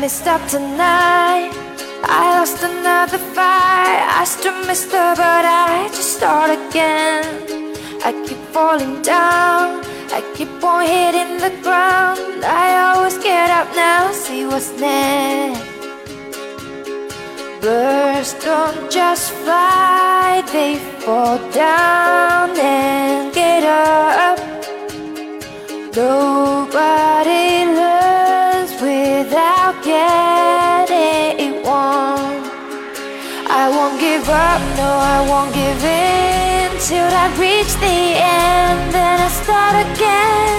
messed up tonight. I lost another fight. I still missed her, but I just start again. I keep falling down. I keep on hitting the ground. I always get up now, see what's next. Birds don't just fly, they fall down and get up. Nobody wrong. I won't give up, no, I won't give in till I reach the end. Then I start again.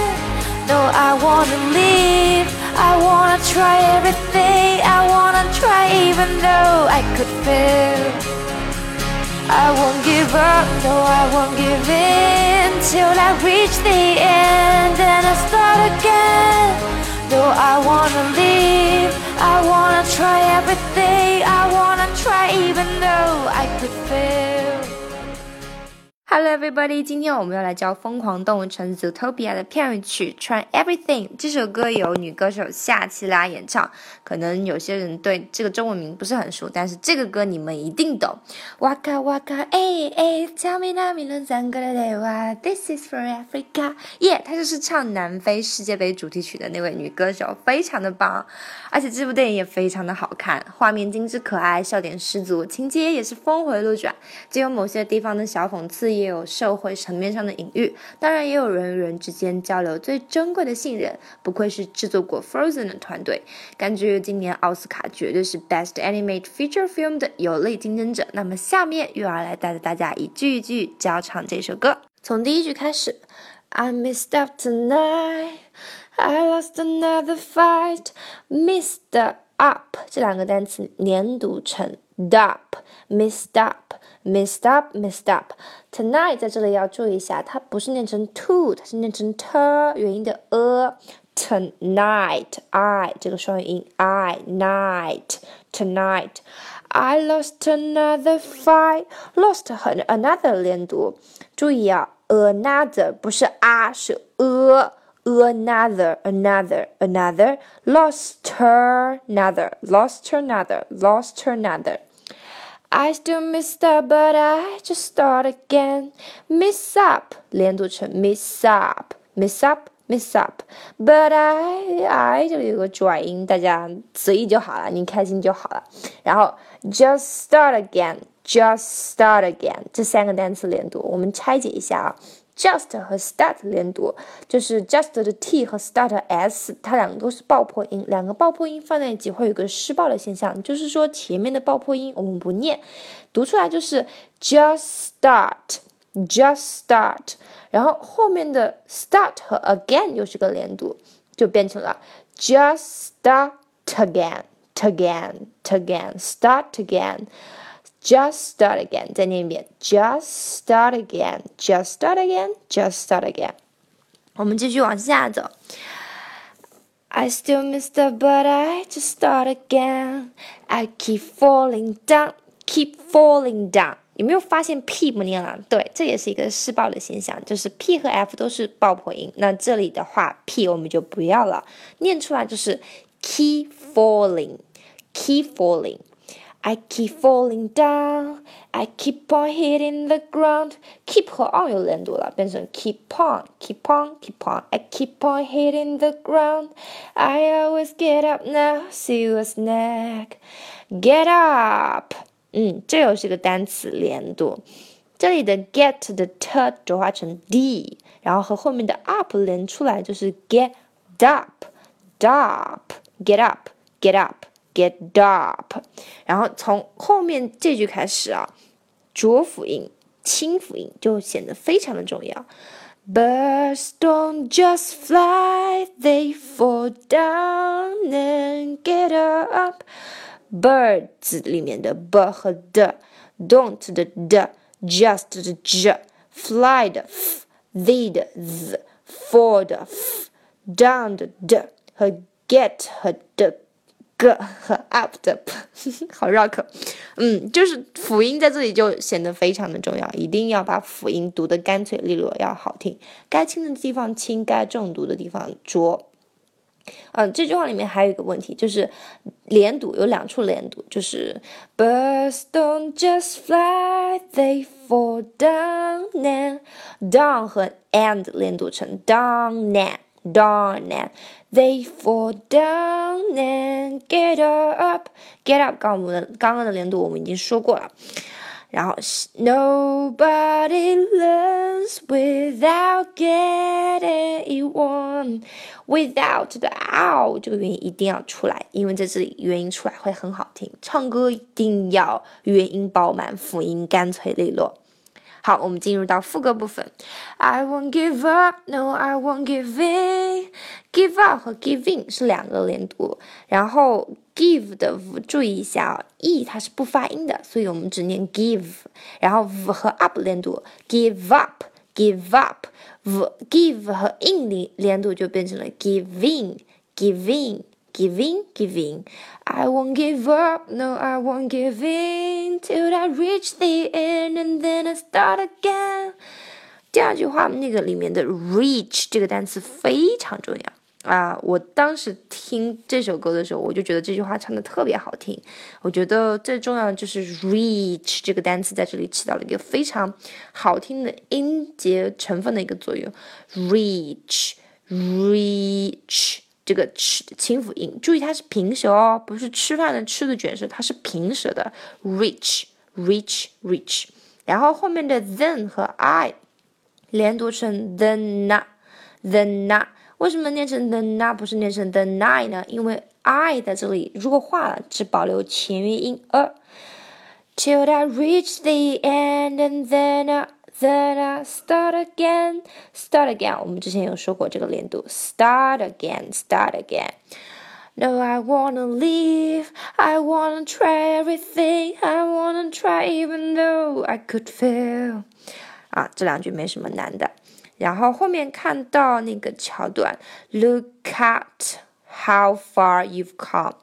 No, I wanna leave. I wanna try everything. I wanna try even though I could fail. I won't give up, no, I won't give in till I reach the end. Then I start again. No, I wanna leave. I wanna try everything. I everybody！今天我们要来教《疯狂动物城 Zootopia》的片尾曲《Try Everything》。这首歌由女歌手夏奇拉演唱。可能有些人对这个中文名不是很熟，但是这个歌你们一定懂。哇卡哇卡，哎哎，Tell me now, me l o 个的对话，This is for Africa。耶，她就是唱南非世界杯主题曲的那位女歌手，非常的棒。而且这部电影也非常的好看，画面精致可爱，笑点十足，情节也是峰回路转，既有某些地方的小讽刺。也有社会层面上的隐喻，当然也有人与人之间交流最珍贵的信任。不愧是制作过《Frozen》的团队，感觉今年奥斯卡绝对是 Best Animated Feature Film 的有力竞争者。那么下面又要来带着大家一句一句教唱这首歌，从第一句开始。I messed up tonight, I lost another fight. Messed up 这两个单词连读成 dup，messed up。messed up, messed up. Tonight 在这里要注意一下，它不是念成 to，它是念成 t 元音的 a。Tonight, I 这个双元音 I night tonight. I lost another fight. Lost 和 another 连读，注意啊，another 不是 a 是 a。Another, another, another, lost her, another, lost her, another, lost her, another. I still miss up, but I just start again. Miss up，连读成 miss up，miss up，miss up。But I I 这里有个转音，大家随意就好了，你开心就好了。然后 just start again，just start again，这三个单词连读，我们拆解一下啊。 Just 和 start 连读，就是 just 的 t 和 start 的 s，它两个都是爆破音，两个爆破音放在一起会有个失爆的现象，就是说前面的爆破音我们不念，读出来就是 just start，just start，然后后面的 start 和 again 又是个连读，就变成了 just start again，again，again，start again。Just start again，再念一遍。Just start again，just start again，just start again。我们继续往下走。I still miss the, but I just start again. I keep falling down, keep falling down. 有没有发现 p 不念了？对，这也是一个失爆的现象，就是 p 和 f 都是爆破音。那这里的话，p 我们就不要了，念出来就是 keep falling, keep falling。I keep falling down, I keep on hitting the ground. Keep 和 on 有连读了，变成 keep on, keep on, keep on. I keep on hitting the ground. I always get up now, see what's next. Get up，嗯，这又是个单词连读。这里的 get 的 t 浊化成 d，然后和后面的 up 连出来就是 get up, up, get up, get up。 get up，然后从后面这句开始啊，浊辅音、清辅音就显得非常的重要。Birds don't just fly, they fall down and get up. Birds 里面的 b 和 d，don't 的 d，just 的 j，fly 的 f，they 的 z，fall 的 f，down 的 d 和 get 和的。 个和 up 的，好绕口，嗯，就是辅音在这里就显得非常的重要，一定要把辅音读得干脆利落，要好听，该轻的地方轻，该重读的地方浊。嗯，这句话里面还有一个问题，就是连读有两处连读，就是 birds don't just fly, they fall down and down 和 and 连读成 down and down and they fall down and get up get up。刚我们的刚刚的连读我们已经说过了。然后，Nobody learns without getting it wrong。Without the out 这个元音一定要出来，因为在这里元音出来会很好听。唱歌一定要元音饱满，辅音干脆利落。好，我们进入到副歌部分。I won't give up, no, I won't give in. Give up 和 give in 是两个连读，然后 give 的 v 注意一下啊，e 它是不发音的，所以我们只念 give，然后 v 和 up 连读，give up, give up, v give 和 in 连连读就变成了 giving, giving。giving, giving. I won't give up, no, I won't give in till I reach the end and then I start again. 第二句话那个里面的 reach 这个单词非常重要啊！我当时听这首歌的时候，我就觉得这句话唱的特别好听。我觉得最重要的就是 reach 这个单词在这里起到了一个非常好听的音节成分的一个作用。reach, reach。 这个吃清辅音，注意它是平舌哦，不是吃饭的吃的卷舌，它是平舌的。reach，reach，reach，然后后面的 then 和 I 连读成 the na，the na，为什么念成 the na 不是念成 the nine 呢？因为 I 在这里如果化了，只保留前元音 a。Till I reach the end and then Then I start again, start again。我们之前有说过这个连读，start again, start again。No, I wanna leave. I wanna try everything. I wanna try even though I could fail. 啊，这两句没什么难的。然后后面看到那个桥段，Look at how far you've come。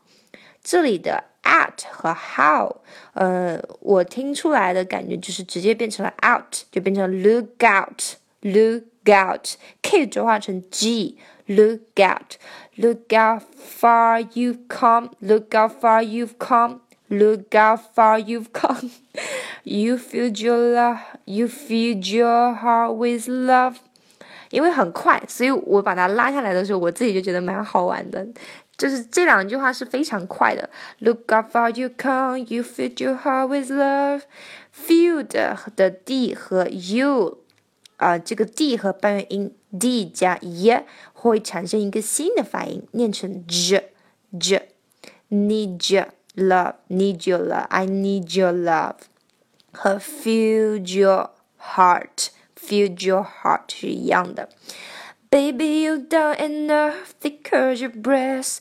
这里的 at 和 how，呃，我听出来的感觉就是直接变成了 out，就变成 look out，look out，k 转化成 g，look out，look out far you've come，look out far you've come，look out far you've come，you filled your love，you filled your heart with love。因为很快，所以我把它拉下来的时候，我自己就觉得蛮好玩的。 就是这两句话是非常快的。Look up how you come, you fill your heart with love. Filled 的 d 和 you 啊、这个 d 和半元音 d 加 e 会产生一个新的发音，念成 j j。Need your love, need your love, I need your love。和 fill your heart, fill your heart 是一样的。Baby, you've done enough. They curd your breast.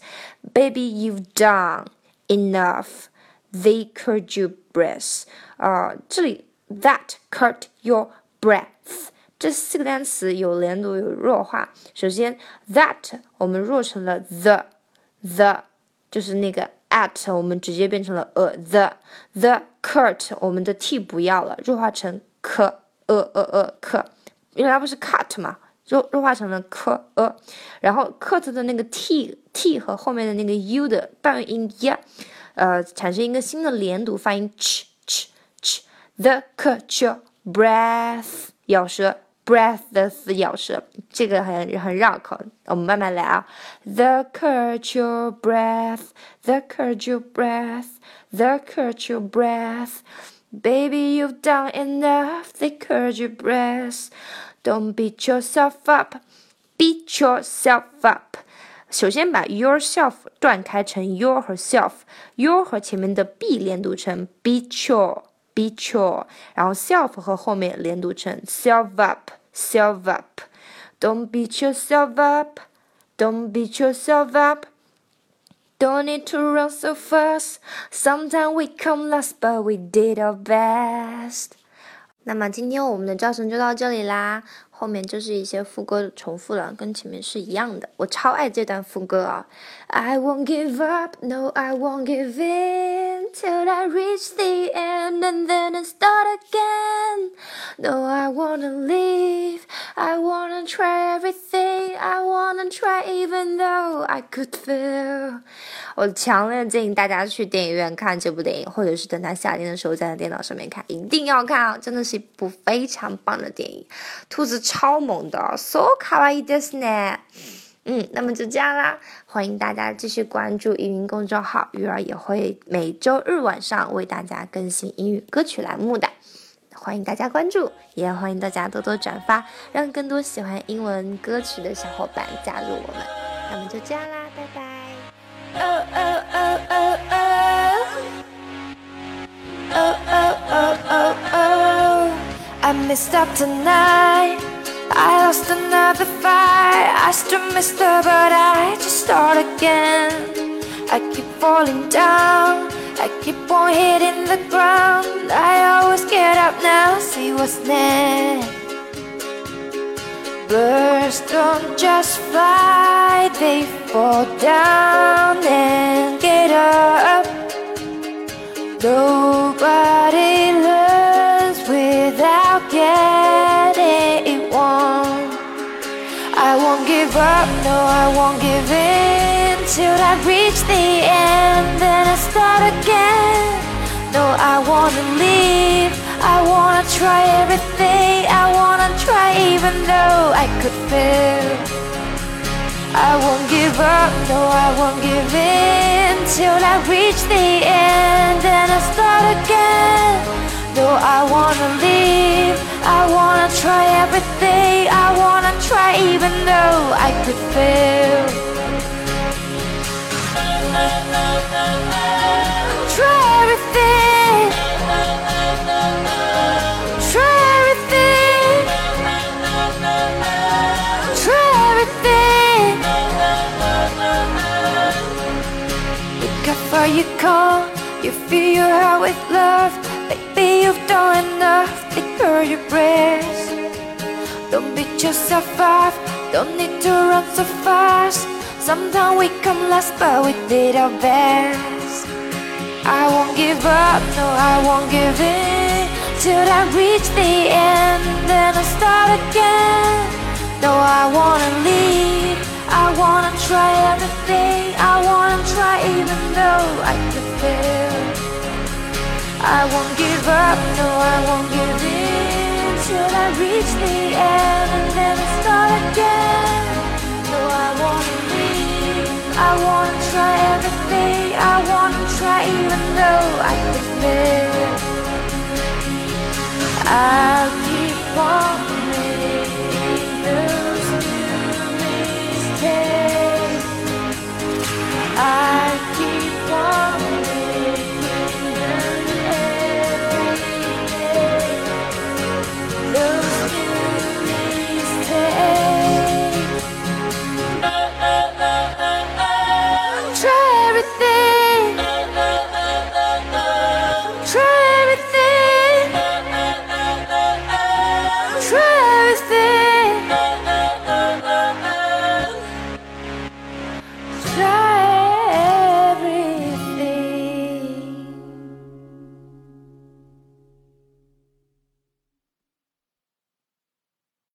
Baby, you've done enough. They curd your breast. 啊、呃，这里 that curd your breath 这四个单词有连读有弱化。首先，that 我们弱成了 the the，就是那个 at 我们直接变成了 a the the curd 我们的 t 不要了，弱化成 k a a a k，原来不是 cut 吗？ 弱弱化成了 k a，然后 cut 的那个 t t 和后面的那个 u 的半元音 y，呃，产生一个新的连读发音 ch ch ch。The cut your breath，咬舌，breath 的死咬舌，这个很很绕口，我们慢慢来啊。The cut your breath，the cut your breath，the cut your breath。Baby, you've done enough. They cut your breath. Don't beat yourself up, beat yourself up。首先把 yourself 断开成 your 和 self，your 和前面的 be 连读成 beat your beat your，然后 self 和后面连读成 self up self up。Don't beat yourself up, don't beat yourself up. Don't need to run so fast. Sometimes we come last, but we did our best. 那么今天我们的教程就到这里啦，后面就是一些副歌重复了，跟前面是一样的。我超爱这段副歌啊！I won't give up, no, I won't give in. till I reach the end and then I start again. No, I wanna leave, I wanna try everything, I wanna try even though I could fail. 我强烈建议大家去电影院看这部电影，或者是等它夏天的时候在电脑上面看，一定要看啊！真的是一部非常棒的电影，兔子超萌的 so cava idesna 嗯那么就这样啦欢迎大家继续关注语音公众号鱼儿也会每周日晚上为大家更新英语歌曲栏目的欢迎大家关注也欢迎大家多多转发让更多喜欢英文歌曲的小伙伴加入我们那么就这样啦拜拜哦哦哦哦哦哦哦 i messed up tonight I lost another fight. I still missed her but I just start again. I keep falling down. I keep on hitting the ground. I always get up now see what's next. Birds don't just fly, they fall down and get up. Nobody up, no, I won't give in till I reach the end. Then I start again. No, I wanna leave, I wanna try everything, I wanna try even though I could fail. I won't give up, no, I won't give in till I reach the end. Then I start again. No, I wanna leave, I wanna try everything, I wanna try even though I could fail. Try everything. Try everything. Try everything. Look how far you come. You fill your heart with love. Baby, you've done enough. Take your breath. Don't beat yourself up. Don't need to run so fast. Sometimes we come last, but we did our best. I won't give up, no, I won't give in till I reach the end. Then I start again. No, I wanna leave. I wanna try everything. I wanna try even though I could fail. I won't give up, no, I won't give in till I reach the end. And I start again. No, I wanna leave. I wanna try everything. I wanna try even though I could fail. I'll keep on